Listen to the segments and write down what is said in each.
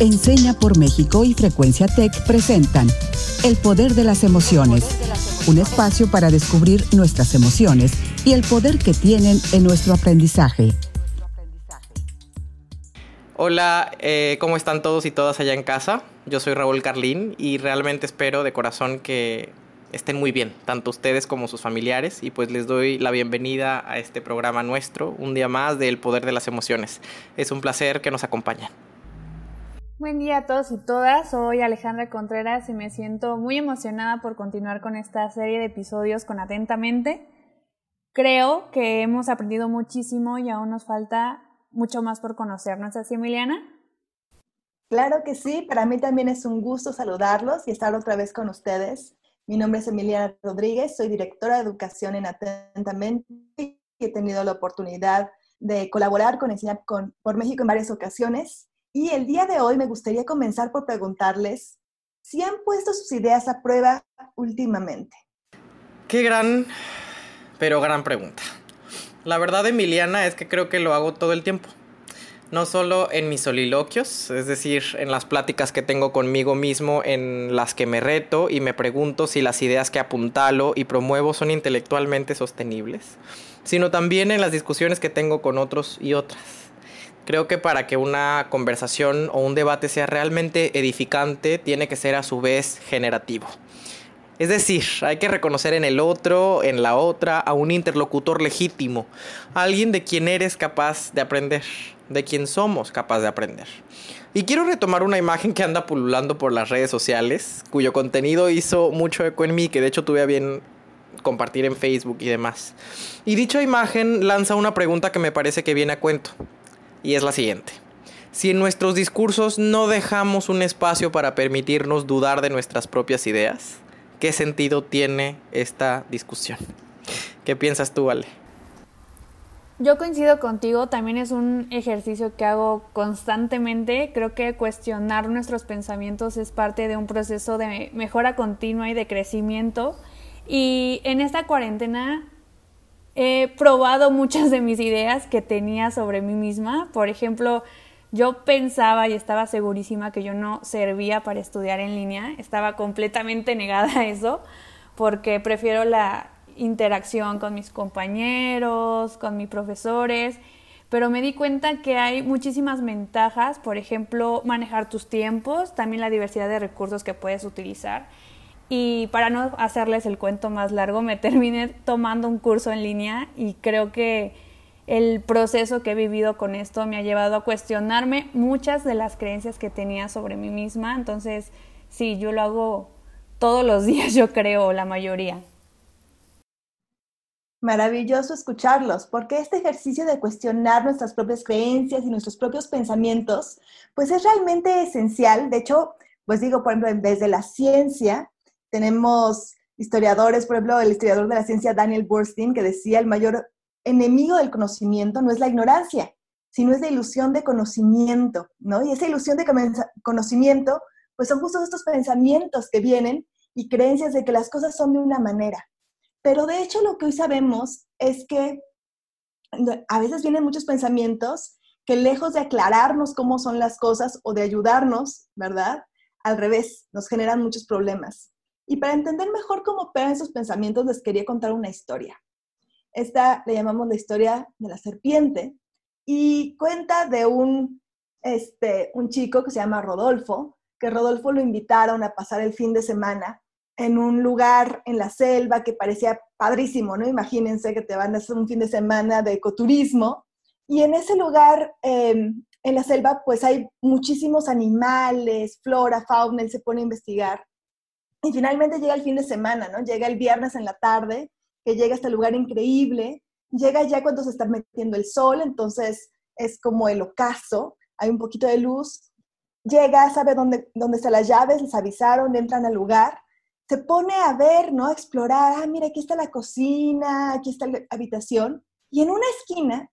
Enseña por México y Frecuencia Tech presentan El Poder de las Emociones, un espacio para descubrir nuestras emociones y el poder que tienen en nuestro aprendizaje. Hola, eh, ¿cómo están todos y todas allá en casa? Yo soy Raúl Carlín y realmente espero de corazón que estén muy bien, tanto ustedes como sus familiares, y pues les doy la bienvenida a este programa nuestro, un día más del Poder de las Emociones. Es un placer que nos acompañen. Buen día a todos y todas, soy Alejandra Contreras y me siento muy emocionada por continuar con esta serie de episodios con Atentamente. Creo que hemos aprendido muchísimo y aún nos falta mucho más por conocernos, así Emiliana. Claro que sí, para mí también es un gusto saludarlos y estar otra vez con ustedes. Mi nombre es Emiliana Rodríguez, soy directora de educación en Atentamente y he tenido la oportunidad de colaborar con Enseñar por México en varias ocasiones y el día de hoy me gustaría comenzar por preguntarles si han puesto sus ideas a prueba últimamente. Qué gran, pero gran pregunta. La verdad, Emiliana, es que creo que lo hago todo el tiempo. No solo en mis soliloquios, es decir, en las pláticas que tengo conmigo mismo, en las que me reto y me pregunto si las ideas que apuntalo y promuevo son intelectualmente sostenibles, sino también en las discusiones que tengo con otros y otras Creo que para que una conversación o un debate sea realmente edificante, tiene que ser a su vez generativo. Es decir, hay que reconocer en el otro, en la otra, a un interlocutor legítimo, alguien de quien eres capaz de aprender, de quien somos capaz de aprender. Y quiero retomar una imagen que anda pululando por las redes sociales, cuyo contenido hizo mucho eco en mí, que de hecho tuve a bien compartir en Facebook y demás. Y dicha imagen lanza una pregunta que me parece que viene a cuento y es la siguiente. Si en nuestros discursos no dejamos un espacio para permitirnos dudar de nuestras propias ideas, ¿qué sentido tiene esta discusión? ¿Qué piensas tú, Ale? Yo coincido contigo, también es un ejercicio que hago constantemente. Creo que cuestionar nuestros pensamientos es parte de un proceso de mejora continua y de crecimiento. Y en esta cuarentena he probado muchas de mis ideas que tenía sobre mí misma. Por ejemplo, yo pensaba y estaba segurísima que yo no servía para estudiar en línea. Estaba completamente negada a eso porque prefiero la interacción con mis compañeros, con mis profesores, pero me di cuenta que hay muchísimas ventajas, por ejemplo, manejar tus tiempos, también la diversidad de recursos que puedes utilizar y para no hacerles el cuento más largo, me terminé tomando un curso en línea y creo que el proceso que he vivido con esto me ha llevado a cuestionarme muchas de las creencias que tenía sobre mí misma. Entonces, sí, yo lo hago todos los días, yo creo, la mayoría. Maravilloso escucharlos, porque este ejercicio de cuestionar nuestras propias creencias y nuestros propios pensamientos, pues es realmente esencial. De hecho, pues digo, por ejemplo, desde la ciencia, tenemos historiadores, por ejemplo, el historiador de la ciencia Daniel Burstein, que decía el mayor enemigo del conocimiento no es la ignorancia, sino es la ilusión de conocimiento, ¿no? Y esa ilusión de conocimiento, pues son justo estos pensamientos que vienen y creencias de que las cosas son de una manera. Pero de hecho lo que hoy sabemos es que a veces vienen muchos pensamientos que lejos de aclararnos cómo son las cosas o de ayudarnos, ¿verdad? Al revés, nos generan muchos problemas. Y para entender mejor cómo operan esos pensamientos, les quería contar una historia. Esta le llamamos la historia de la serpiente y cuenta de un, este, un chico que se llama Rodolfo, que Rodolfo lo invitaron a pasar el fin de semana en un lugar en la selva que parecía padrísimo, ¿no? Imagínense que te van a hacer un fin de semana de ecoturismo y en ese lugar, em, en la selva, pues hay muchísimos animales, flora, fauna, él se pone a investigar y finalmente llega el fin de semana, ¿no? Llega el viernes en la tarde, que llega a este lugar increíble, llega ya cuando se está metiendo el sol, entonces es como el ocaso, hay un poquito de luz, llega, sabe dónde, dónde están las llaves, les avisaron, entran al lugar, se pone a ver, ¿no? A explorar, ah, mira, aquí está la cocina, aquí está la habitación, y en una esquina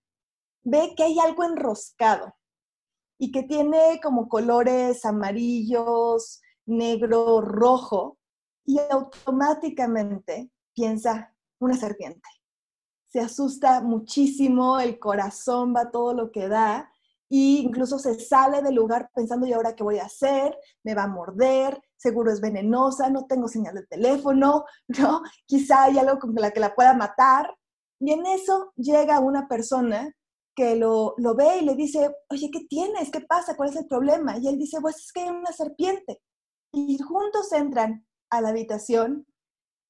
ve que hay algo enroscado y que tiene como colores amarillos, negro, rojo, y automáticamente piensa una serpiente. Se asusta muchísimo, el corazón va todo lo que da y incluso se sale del lugar pensando, ¿y ahora qué voy a hacer? ¿Me va a morder? Seguro es venenosa, no tengo señal de teléfono, ¿no? Quizá hay algo con la que la pueda matar. Y en eso llega una persona que lo, lo ve y le dice, oye, ¿qué tienes? ¿Qué pasa? ¿Cuál es el problema? Y él dice, pues es que hay una serpiente. Y juntos entran a la habitación,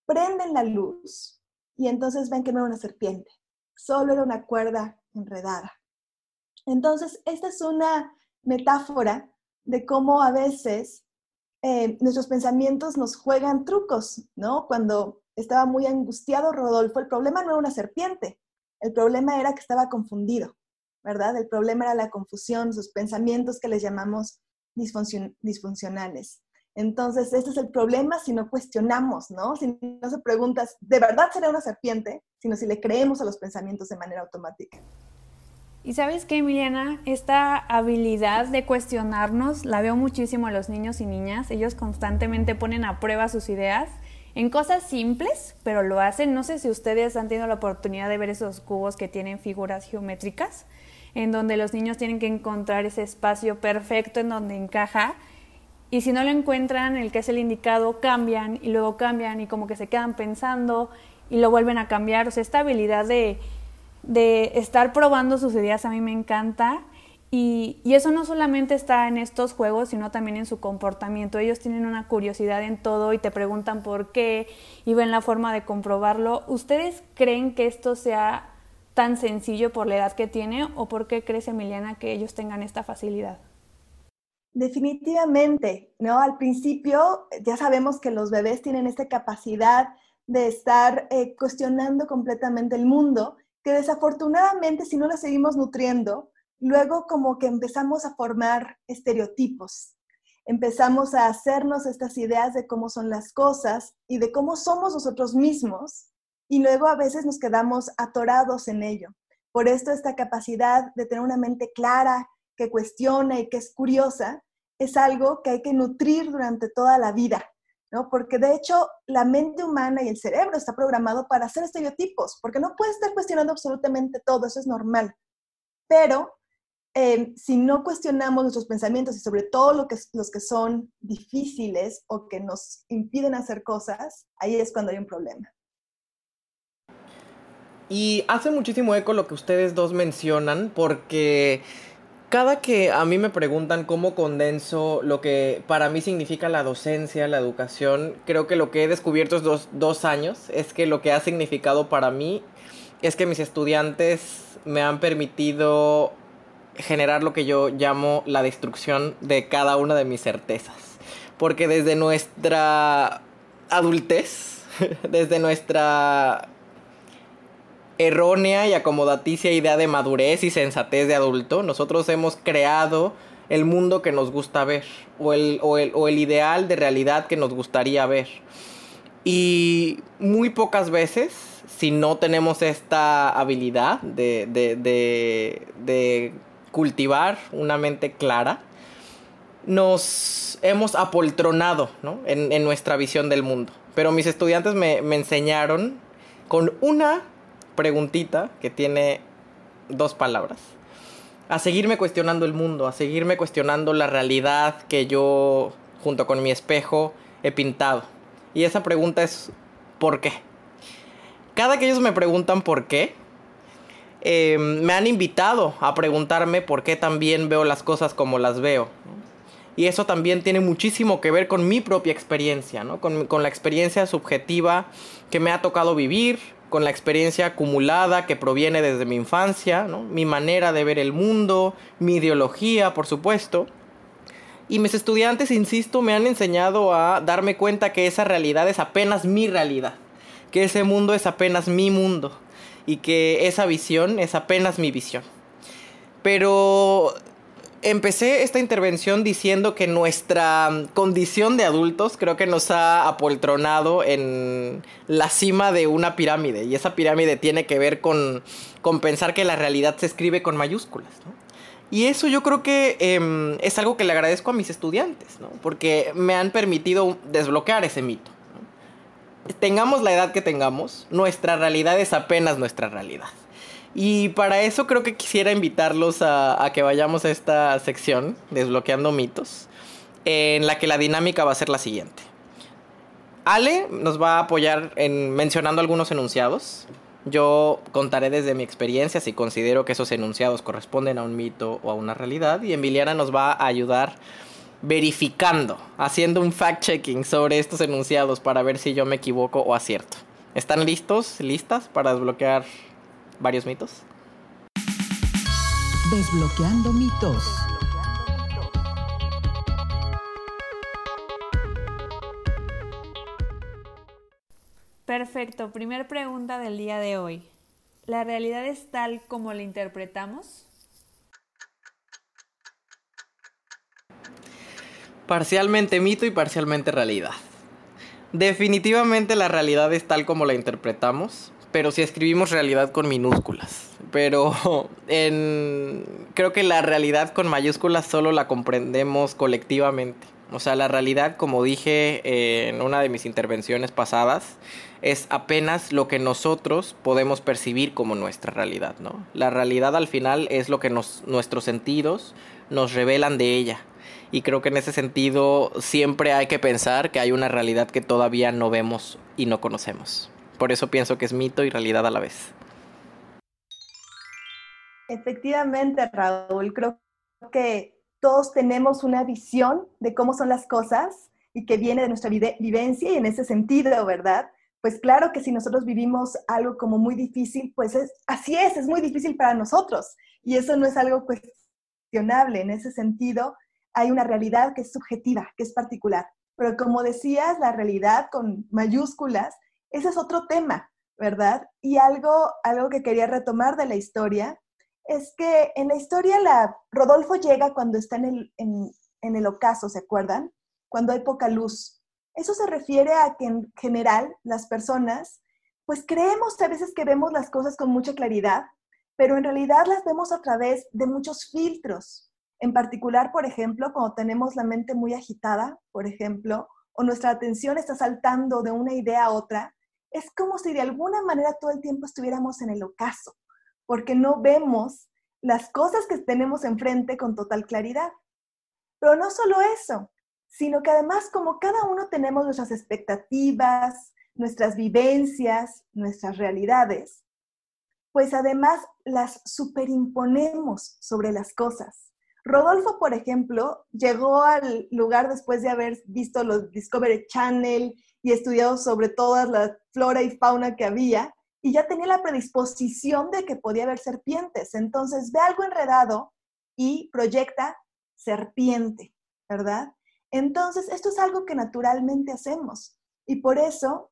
prenden la luz y entonces ven que no era una serpiente, solo era una cuerda enredada. Entonces, esta es una metáfora de cómo a veces eh, nuestros pensamientos nos juegan trucos, ¿no? Cuando estaba muy angustiado Rodolfo, el problema no era una serpiente, el problema era que estaba confundido, ¿verdad? El problema era la confusión, sus pensamientos que les llamamos disfuncionales. Entonces, este es el problema si no cuestionamos, ¿no? Si no se preguntas, ¿de verdad será una serpiente? Sino si le creemos a los pensamientos de manera automática. Y sabes qué, Emiliana, esta habilidad de cuestionarnos la veo muchísimo a los niños y niñas. Ellos constantemente ponen a prueba sus ideas en cosas simples, pero lo hacen. No sé si ustedes han tenido la oportunidad de ver esos cubos que tienen figuras geométricas, en donde los niños tienen que encontrar ese espacio perfecto en donde encaja y si no lo encuentran, el que es el indicado, cambian y luego cambian y como que se quedan pensando y lo vuelven a cambiar. O sea, esta habilidad de, de estar probando sus ideas a mí me encanta. Y, y, eso no solamente está en estos juegos, sino también en su comportamiento. Ellos tienen una curiosidad en todo y te preguntan por qué y ven la forma de comprobarlo. ¿Ustedes creen que esto sea tan sencillo por la edad que tiene o por qué crees, Emiliana, que ellos tengan esta facilidad? Definitivamente, ¿no? Al principio ya sabemos que los bebés tienen esta capacidad de estar eh, cuestionando completamente el mundo, que desafortunadamente si no la seguimos nutriendo, luego como que empezamos a formar estereotipos, empezamos a hacernos estas ideas de cómo son las cosas y de cómo somos nosotros mismos, y luego a veces nos quedamos atorados en ello. Por esto esta capacidad de tener una mente clara, que cuestiona y que es curiosa, es algo que hay que nutrir durante toda la vida, ¿no? Porque de hecho la mente humana y el cerebro está programado para hacer estereotipos, porque no puedes estar cuestionando absolutamente todo, eso es normal. Pero em, si no cuestionamos nuestros pensamientos y sobre todo lo que, los que son difíciles o que nos impiden hacer cosas, ahí es cuando hay un problema. Y hace muchísimo eco lo que ustedes dos mencionan, porque cada que a mí me preguntan cómo condenso lo que para mí significa la docencia, la educación, creo que lo que he descubierto estos dos, años es que lo que ha significado para mí es que mis estudiantes me han permitido generar lo que yo llamo la destrucción de cada una de mis certezas. Porque desde nuestra adultez, desde nuestra errónea y acomodaticia idea de madurez y sensatez de adulto, nosotros hemos creado el mundo que nos gusta ver o el, o el, ideal de realidad que nos gustaría ver. Y muy pocas veces, si no tenemos esta habilidad de, de, cultivar una mente clara, nos hemos apoltronado en, en, nuestra visión del mundo. Pero mis estudiantes me, me enseñaron con una preguntita que tiene dos palabras. A seguirme cuestionando el mundo, a seguirme cuestionando la realidad que yo, junto con mi espejo, he pintado. Y esa pregunta es, ¿por qué? Cada que ellos me preguntan por qué, em, me han invitado a preguntarme por qué también veo las cosas como las veo. Y eso también tiene muchísimo que ver con mi propia experiencia, con, con la experiencia subjetiva que me ha tocado vivir, con la experiencia acumulada que proviene desde mi infancia, mi manera de ver el mundo, mi ideología, por supuesto. Y mis estudiantes, insisto, me han enseñado a darme cuenta que esa realidad es apenas mi realidad, que ese mundo es apenas mi mundo y que esa visión es apenas mi visión. Pero empecé esta intervención diciendo que nuestra condición de adultos creo que nos ha apoltronado en la cima de una pirámide y esa pirámide tiene que ver con, con pensar que la realidad se escribe con mayúsculas. Y eso yo creo que em, es algo que le agradezco a mis estudiantes, ¿no? porque me han permitido desbloquear ese mito. Tengamos la edad que tengamos, nuestra realidad es apenas nuestra realidad. Y para eso creo que quisiera invitarlos a, que vayamos a esta sección, desbloqueando mitos, en la que la dinámica va a ser la siguiente. Ale nos va a apoyar en mencionando algunos enunciados. Yo contaré desde mi experiencia si considero que esos enunciados corresponden a un mito o a una realidad. Y Emiliana nos va a ayudar verificando, haciendo un fact-checking sobre estos enunciados para ver si yo me equivoco o acierto. ¿Están listos, listas para desbloquear varios mitos? Desbloqueando mitos. Perfecto, primer pregunta del día de hoy. ¿La realidad es tal como la interpretamos? Parcialmente mito y parcialmente realidad. Definitivamente la realidad es tal como la interpretamos, pero si escribimos realidad con minúsculas. Pero en... creo que la realidad con mayúsculas solo la comprendemos colectivamente. O sea, la realidad, como dije en una de mis intervenciones pasadas, es apenas lo que nosotros podemos percibir como nuestra realidad, ¿no? La realidad al final es lo que nos, nuestros sentidos nos revelan de ella. Y creo que en ese sentido siempre hay que pensar que hay una realidad que todavía no vemos y no conocemos. Por eso pienso que es mito y realidad a la vez. Efectivamente, Raúl, creo que todos tenemos una visión de cómo son las cosas y que viene de nuestra vivencia y en ese sentido, ¿verdad? Pues claro que si nosotros vivimos algo como muy difícil, pues es, así es, es muy difícil para nosotros y eso no es algo cuestionable. En ese sentido, hay una realidad que es subjetiva, que es particular. Pero como decías, la realidad con mayúsculas, ese es otro tema, ¿verdad? Y algo, algo que quería retomar de la historia es que en la historia Rodolfo llega cuando está en el, en, el ocaso, ¿se acuerdan? Cuando hay poca luz. Eso se refiere a que en general las personas, pues creemos a veces que vemos las cosas con mucha claridad, pero en realidad las vemos a través de muchos filtros. En particular, por ejemplo, cuando tenemos la mente muy agitada, por ejemplo, o nuestra atención está saltando de una idea a otra, es como si de alguna manera todo el tiempo estuviéramos en el ocaso porque no vemos las cosas que tenemos enfrente con total claridad. Pero no solo eso, sino que además como cada uno tenemos nuestras expectativas, nuestras vivencias, nuestras realidades, pues además las superimponemos sobre las cosas. Rodolfo, por ejemplo, llegó al lugar después de haber visto los Discovery Channel y estudiado sobre toda la flora y fauna que había, y ya tenía la predisposición de que podía haber serpientes. Entonces ve algo enredado y proyecta serpiente, ¿verdad? Entonces, esto es algo que naturalmente hacemos y por eso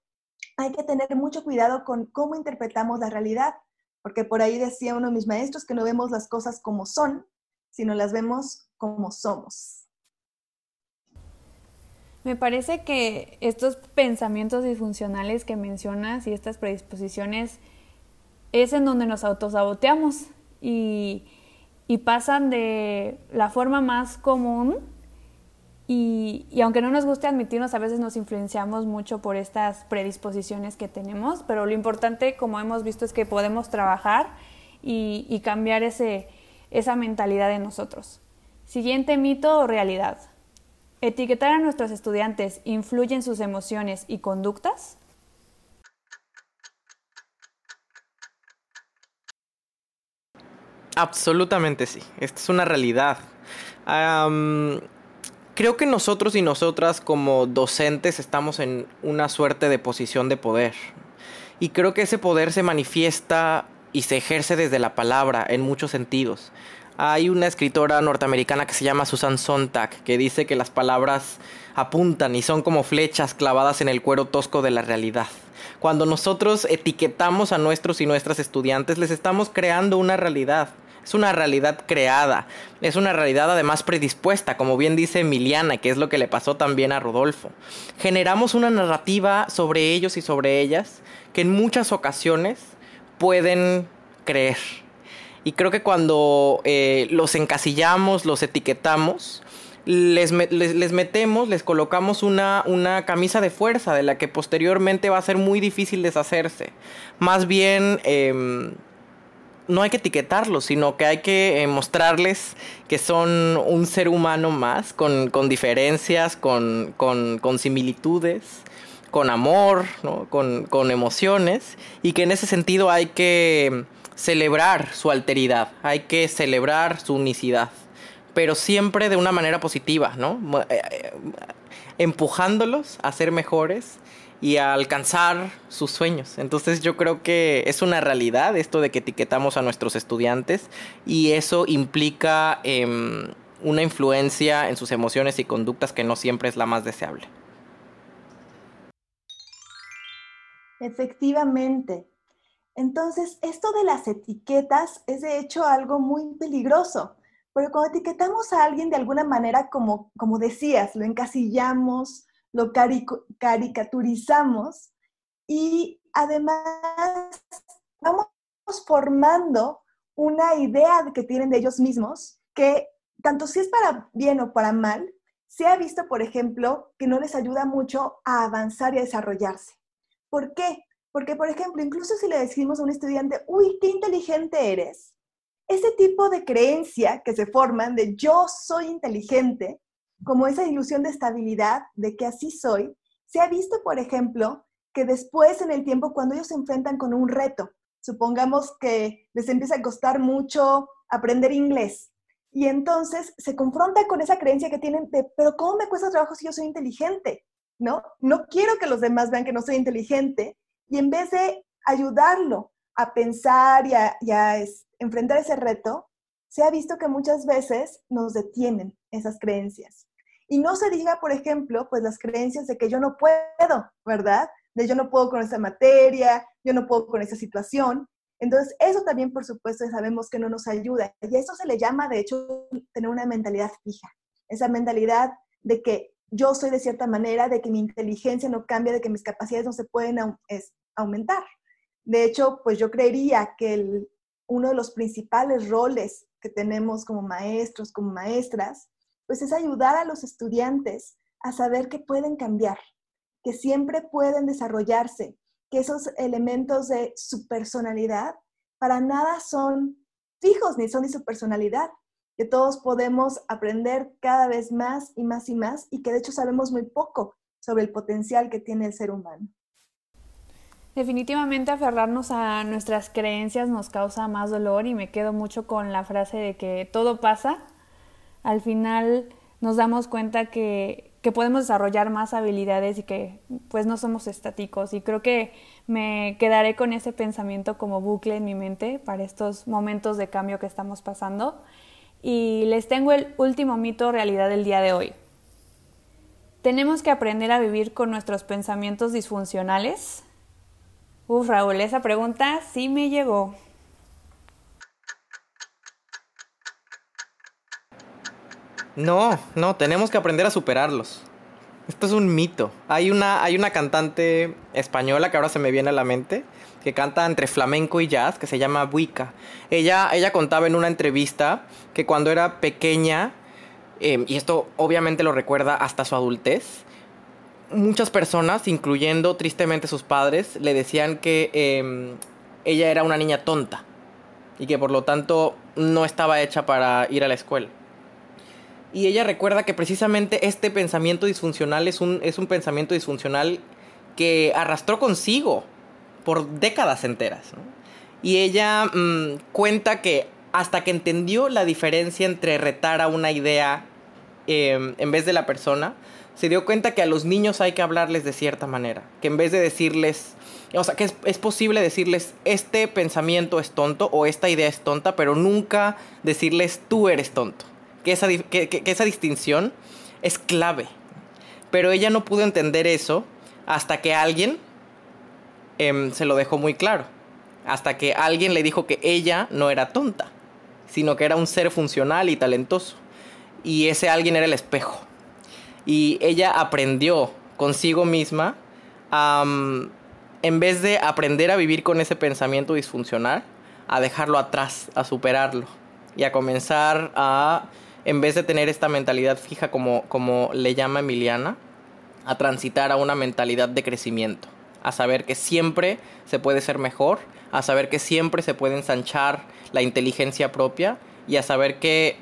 hay que tener mucho cuidado con cómo interpretamos la realidad, porque por ahí decía uno de mis maestros que no vemos las cosas como son, sino las vemos como somos. Me parece que estos pensamientos disfuncionales que mencionas y estas predisposiciones es en donde nos autosaboteamos y, y pasan de la forma más común y, aunque no nos guste admitirnos, a veces nos influenciamos mucho por estas predisposiciones que tenemos, pero lo importante, como hemos visto, es que podemos trabajar y, y cambiar ese, esa mentalidad de nosotros. Siguiente mito o realidad. ¿Etiquetar a nuestros estudiantes influye en sus emociones y conductas? Absolutamente sí. Esta es una realidad. creo que nosotros y nosotras como docentes estamos en una suerte de posición de poder. Y creo que ese poder se manifiesta y se ejerce desde la palabra en muchos sentidos. Hay una escritora norteamericana que se llama Susan Sontag que dice que las palabras apuntan y son como flechas clavadas en el cuero tosco de la realidad. Cuando nosotros etiquetamos a nuestros y nuestras estudiantes, les estamos creando una realidad. Es una realidad creada, es una realidad además predispuesta, como bien dice Emiliana, que es lo que le pasó también a Rodolfo. Generamos una narrativa sobre ellos y sobre ellas que en muchas ocasiones pueden creer y creo que cuando eh, los encasillamos, los etiquetamos, les, les, metemos, les colocamos una, una, camisa de fuerza de la que posteriormente va a ser muy difícil deshacerse. Más bien, em, no hay que etiquetarlos, sino que hay que eh, mostrarles que son un ser humano más, con, diferencias, con, similitudes, con amor, con, con emociones, y que en ese sentido hay que celebrar su alteridad, hay que celebrar su unicidad, pero siempre de una manera positiva, ¿no? Eh, eh, empujándolos a ser mejores y a alcanzar sus sueños. Entonces yo creo que es una realidad esto de que etiquetamos a nuestros estudiantes y eso implica em, una influencia en sus emociones y conductas que no siempre es la más deseable. Efectivamente. Entonces, esto de las etiquetas es de hecho algo muy peligroso, porque cuando etiquetamos a alguien de alguna manera, como, como decías, lo encasillamos, lo caricaturizamos y además vamos formando una idea que tienen de ellos mismos que tanto si es para bien o para mal, se ha visto, por ejemplo, que no les ayuda mucho a avanzar y a desarrollarse. ¿Por qué? Porque, por ejemplo, incluso si le decimos a un estudiante, uy, qué inteligente eres, ese tipo de creencia que se forman de yo soy inteligente, como esa ilusión de estabilidad, de que así soy, se ha visto, por ejemplo, que después en el tiempo, cuando ellos se enfrentan con un reto, supongamos que les empieza a costar mucho aprender inglés, y entonces se confronta con esa creencia que tienen de, pero ¿cómo me cuesta trabajo si yo soy inteligente? ¿No? No quiero que los demás vean que no soy inteligente, y en vez de ayudarlo a pensar y a, y a enfrentar ese reto, se ha visto que muchas veces nos detienen esas creencias. Y no se diga, por ejemplo, pues las creencias de que yo no puedo, ¿verdad? De yo no puedo con esa materia, yo no puedo con esa situación. Entonces, eso también, por supuesto, sabemos que no nos ayuda. Y a eso se le llama, de hecho, tener una mentalidad fija. Esa mentalidad de que yo soy de cierta manera, de que mi inteligencia no cambia, de que mis capacidades no se pueden aumentar. De hecho, pues yo creería que el, uno de los principales roles que tenemos como maestros, como maestras, pues es ayudar a los estudiantes a saber que pueden cambiar, que siempre pueden desarrollarse, que esos elementos de su personalidad para nada son fijos ni son de su personalidad, que todos podemos aprender cada vez más y más y más y que de hecho sabemos muy poco sobre el potencial que tiene el ser humano. Definitivamente aferrarnos a nuestras creencias nos causa más dolor y me quedo mucho con la frase de que todo pasa. Al final nos damos cuenta que, que podemos desarrollar más habilidades y que pues no somos estáticos y creo que me quedaré con ese pensamiento como bucle en mi mente para estos momentos de cambio que estamos pasando. Y les tengo el último mito realidad del día de hoy. Tenemos que aprender a vivir con nuestros pensamientos disfuncionales Uf, Raúl, esa pregunta sí me llegó. No, no, tenemos que aprender a superarlos. Esto es un mito. Hay una, hay una cantante española que ahora se me viene a la mente, que canta entre flamenco y jazz, que se llama Buica. Ella, ella contaba en una entrevista que cuando era pequeña, em, y esto obviamente lo recuerda hasta su adultez, muchas personas, incluyendo tristemente sus padres, le decían que em, ella era una niña tonta y que por lo tanto no estaba hecha para ir a la escuela. Y ella recuerda que precisamente este pensamiento disfuncional es un, es un pensamiento disfuncional que arrastró consigo por décadas enteras. Y ella mm, cuenta que hasta que entendió la diferencia entre retar a una idea em, en vez de la persona, se dio cuenta que a los niños hay que hablarles de cierta manera. Que en vez de decirles, o sea, que es, posible decirles, este pensamiento es tonto o esta idea es tonta, pero nunca decirles, tú eres tonto. Que esa, que, esa distinción es clave. Pero ella no pudo entender eso hasta que alguien em, se lo dejó muy claro. Hasta que alguien le dijo que ella no era tonta, sino que era un ser funcional y talentoso. Y ese alguien era el espejo y ella aprendió consigo misma en vez de aprender a vivir con ese pensamiento disfuncional, a dejarlo atrás, a superarlo y a comenzar a, en vez de tener esta mentalidad fija como, como le llama Emiliana, a transitar a una mentalidad de crecimiento, a saber que siempre se puede ser mejor, a saber que siempre se puede ensanchar la inteligencia propia y a saber que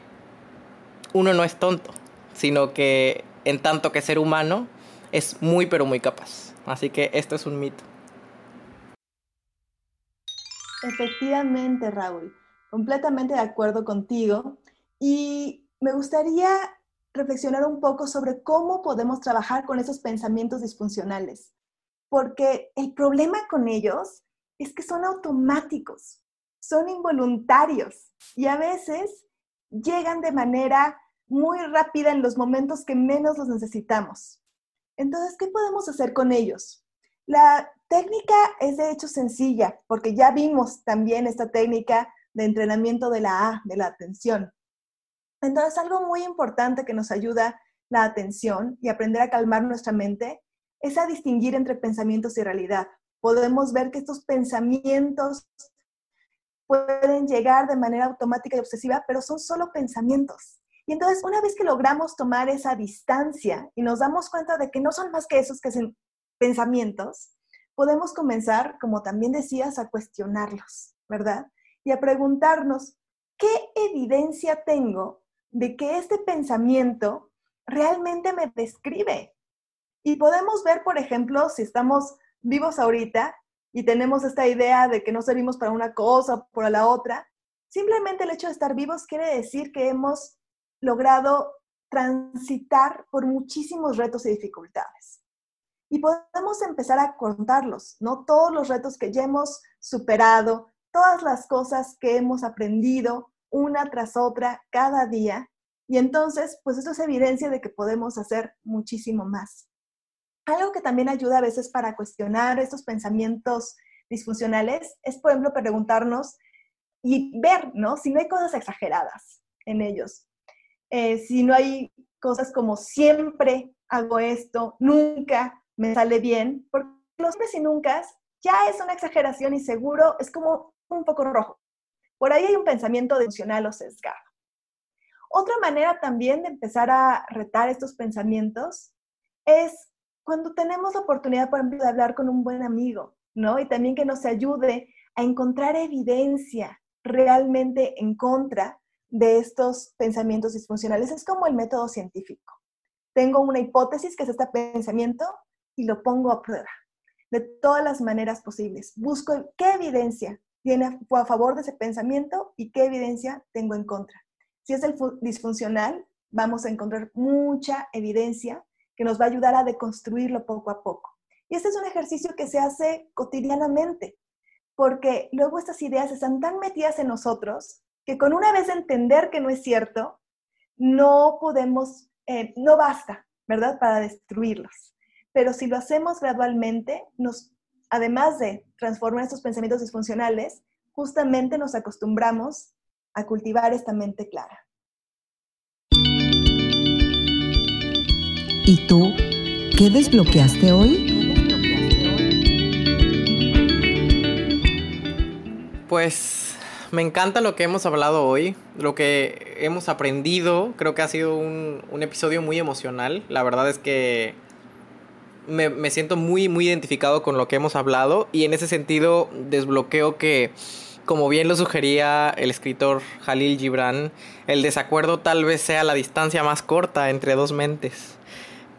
uno no es tonto, sino que en tanto que ser humano es muy pero muy capaz. Así que esto es un mito. Efectivamente, Raúl, completamente de acuerdo contigo. Y me gustaría reflexionar un poco sobre cómo podemos trabajar con esos pensamientos disfuncionales, porque el problema con ellos es que son automáticos, son involuntarios y a veces llegan de manera muy rápida en los momentos que menos los necesitamos. Entonces, ¿qué podemos hacer con ellos? La técnica es de hecho sencilla, porque ya vimos también esta técnica de entrenamiento de la A, de la atención. Entonces, algo muy importante que nos ayuda la atención y aprender a calmar nuestra mente es a distinguir entre pensamientos y realidad. Podemos ver que estos pensamientos pueden llegar de manera automática y obsesiva, pero son solo pensamientos. Y entonces, una vez que logramos tomar esa distancia y nos damos cuenta de que no son más que esos que son pensamientos, podemos comenzar, como también decías, a cuestionarlos, ¿verdad? Y a preguntarnos, ¿qué evidencia tengo de que este pensamiento realmente me describe? Y podemos ver, por ejemplo, si estamos vivos ahorita y tenemos esta idea de que no servimos para una cosa o para la otra, simplemente el hecho de estar vivos quiere decir que hemos logrado transitar por muchísimos retos y dificultades. Y podemos empezar a contarlos, ¿no? Todos los retos que ya hemos superado, todas las cosas que hemos aprendido una tras otra cada día. Y entonces, pues esto es evidencia de que podemos hacer muchísimo más. Algo que también ayuda a veces para cuestionar estos pensamientos disfuncionales es, por ejemplo, preguntarnos y ver, ¿no? Si no hay cosas exageradas en ellos. Eh, si no hay cosas como siempre hago esto, nunca me sale bien, porque los siempre y nunca ya es una exageración y seguro es como un poco rojo. Por ahí hay un pensamiento emocional o sesgado. Otra manera también de empezar a retar estos pensamientos es cuando tenemos la oportunidad, por ejemplo, de hablar con un buen amigo, ¿no? Y también que nos ayude a encontrar evidencia realmente en contra de estos pensamientos disfuncionales. Es como el método científico. Tengo una hipótesis que es este pensamiento y lo pongo a prueba de todas las maneras posibles. Busco qué evidencia tiene a favor de ese pensamiento y qué evidencia tengo en contra. Si es el disfuncional, vamos a encontrar mucha evidencia que nos va a ayudar a deconstruirlo poco a poco. Y este es un ejercicio que se hace cotidianamente, porque luego estas ideas están tan metidas en nosotros que con una vez entender que no es cierto, no podemos, eh, no basta, ¿verdad?, para destruirlos. Pero si lo hacemos gradualmente, nos, además de transformar estos pensamientos disfuncionales, justamente nos acostumbramos a cultivar esta mente clara. ¿Y tú qué desbloqueaste hoy? Pues me encanta lo que hemos hablado hoy, lo que hemos aprendido. Creo que ha sido un, episodio muy emocional. La verdad es que me, siento muy, muy identificado con lo que hemos hablado y en ese sentido desbloqueo que, como bien lo sugería el escritor Jalil Gibran, el desacuerdo tal vez sea la distancia más corta entre dos mentes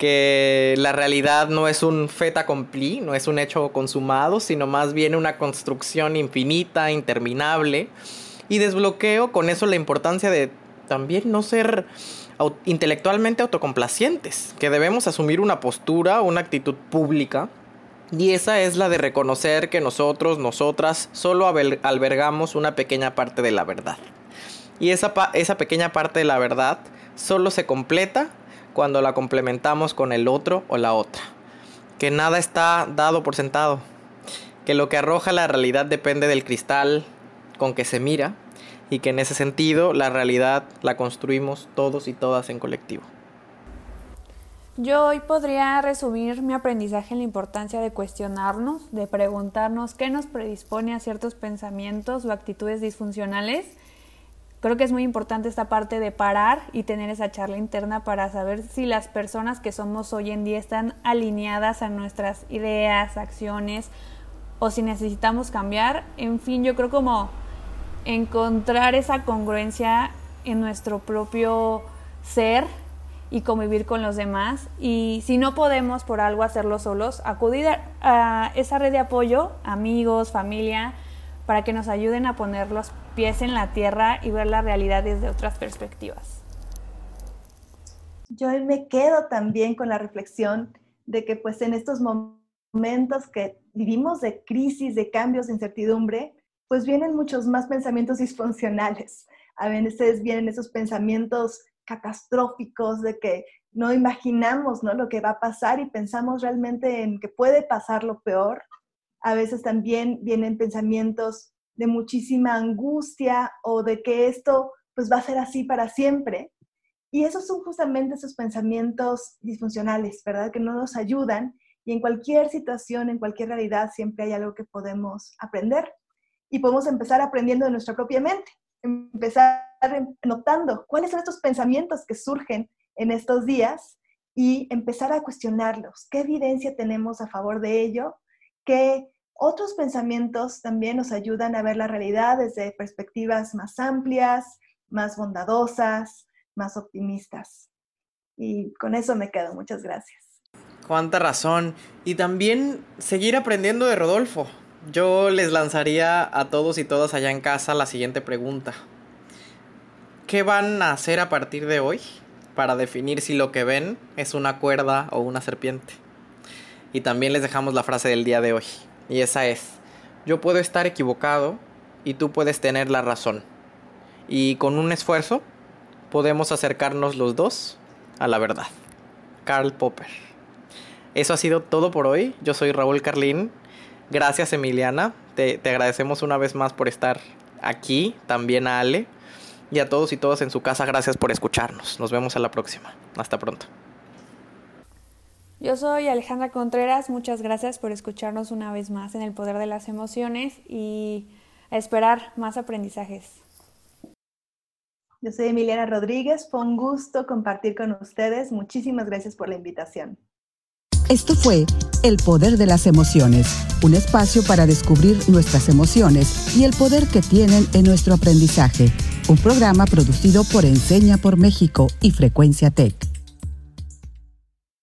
que la realidad no es un fait accompli, no es un hecho consumado, sino más bien una construcción infinita, interminable. Y desbloqueo con eso la importancia de también no ser intelectualmente autocomplacientes, que debemos asumir una postura, una actitud pública. Y esa es la de reconocer que nosotros, nosotras, solo albergamos una pequeña parte de la verdad. Y esa, esa pequeña parte de la verdad solo se completa cuando la complementamos con el otro o la otra. Que nada está dado por sentado. Que lo que arroja la realidad depende del cristal con que se mira y que en ese sentido la realidad la construimos todos y todas en colectivo. Yo hoy podría resumir mi aprendizaje en la importancia de cuestionarnos, de preguntarnos qué nos predispone a ciertos pensamientos o actitudes disfuncionales creo que es muy importante esta parte de parar y tener esa charla interna para saber si las personas que somos hoy en día están alineadas a nuestras ideas, acciones o si necesitamos cambiar. En fin, yo creo como encontrar esa congruencia en nuestro propio ser y convivir con los demás. Y si no podemos por algo hacerlo solos, acudir a esa red de apoyo, amigos, familia, para que nos ayuden a poner los pies en la tierra y ver la realidad desde otras perspectivas. Yo me quedo también con la reflexión de que pues en estos momentos que vivimos de crisis, de cambios, de incertidumbre, pues vienen muchos más pensamientos disfuncionales. A veces vienen esos pensamientos catastróficos de que no imaginamos ¿no? lo que va a pasar y pensamos realmente en que puede pasar lo peor. A veces también vienen pensamientos de muchísima angustia o de que esto pues va a ser así para siempre. Y esos son justamente esos pensamientos disfuncionales, ¿verdad? Que no nos ayudan y en cualquier situación, en cualquier realidad, siempre hay algo que podemos aprender. Y podemos empezar aprendiendo de nuestra propia mente, empezar notando cuáles son estos pensamientos que surgen en estos días y empezar a cuestionarlos. ¿Qué evidencia tenemos a favor de ello? ¿Qué otros pensamientos también nos ayudan a ver la realidad desde perspectivas más amplias, más bondadosas, más optimistas. Y con eso me quedo. Muchas gracias. Cuánta razón. Y también seguir aprendiendo de Rodolfo. Yo les lanzaría a todos y todas allá en casa la siguiente pregunta. ¿Qué van a hacer a partir de hoy para definir si lo que ven es una cuerda o una serpiente? Y también les dejamos la frase del día de hoy. Y esa es, yo puedo estar equivocado y tú puedes tener la razón. Y con un esfuerzo podemos acercarnos los dos a la verdad. Karl Popper. Eso ha sido todo por hoy. Yo soy Raúl Carlín. Gracias Emiliana. Te, te agradecemos una vez más por estar aquí. También a Ale. Y a todos y todas en su casa, gracias por escucharnos. Nos vemos a la próxima. Hasta pronto. Yo soy Alejandra Contreras, muchas gracias por escucharnos una vez más en el poder de las emociones y a esperar más aprendizajes. Yo soy Emiliana Rodríguez, fue un gusto compartir con ustedes. Muchísimas gracias por la invitación. Esto fue El Poder de las Emociones, un espacio para descubrir nuestras emociones y el poder que tienen en nuestro aprendizaje. Un programa producido por Enseña por México y Frecuencia Tech.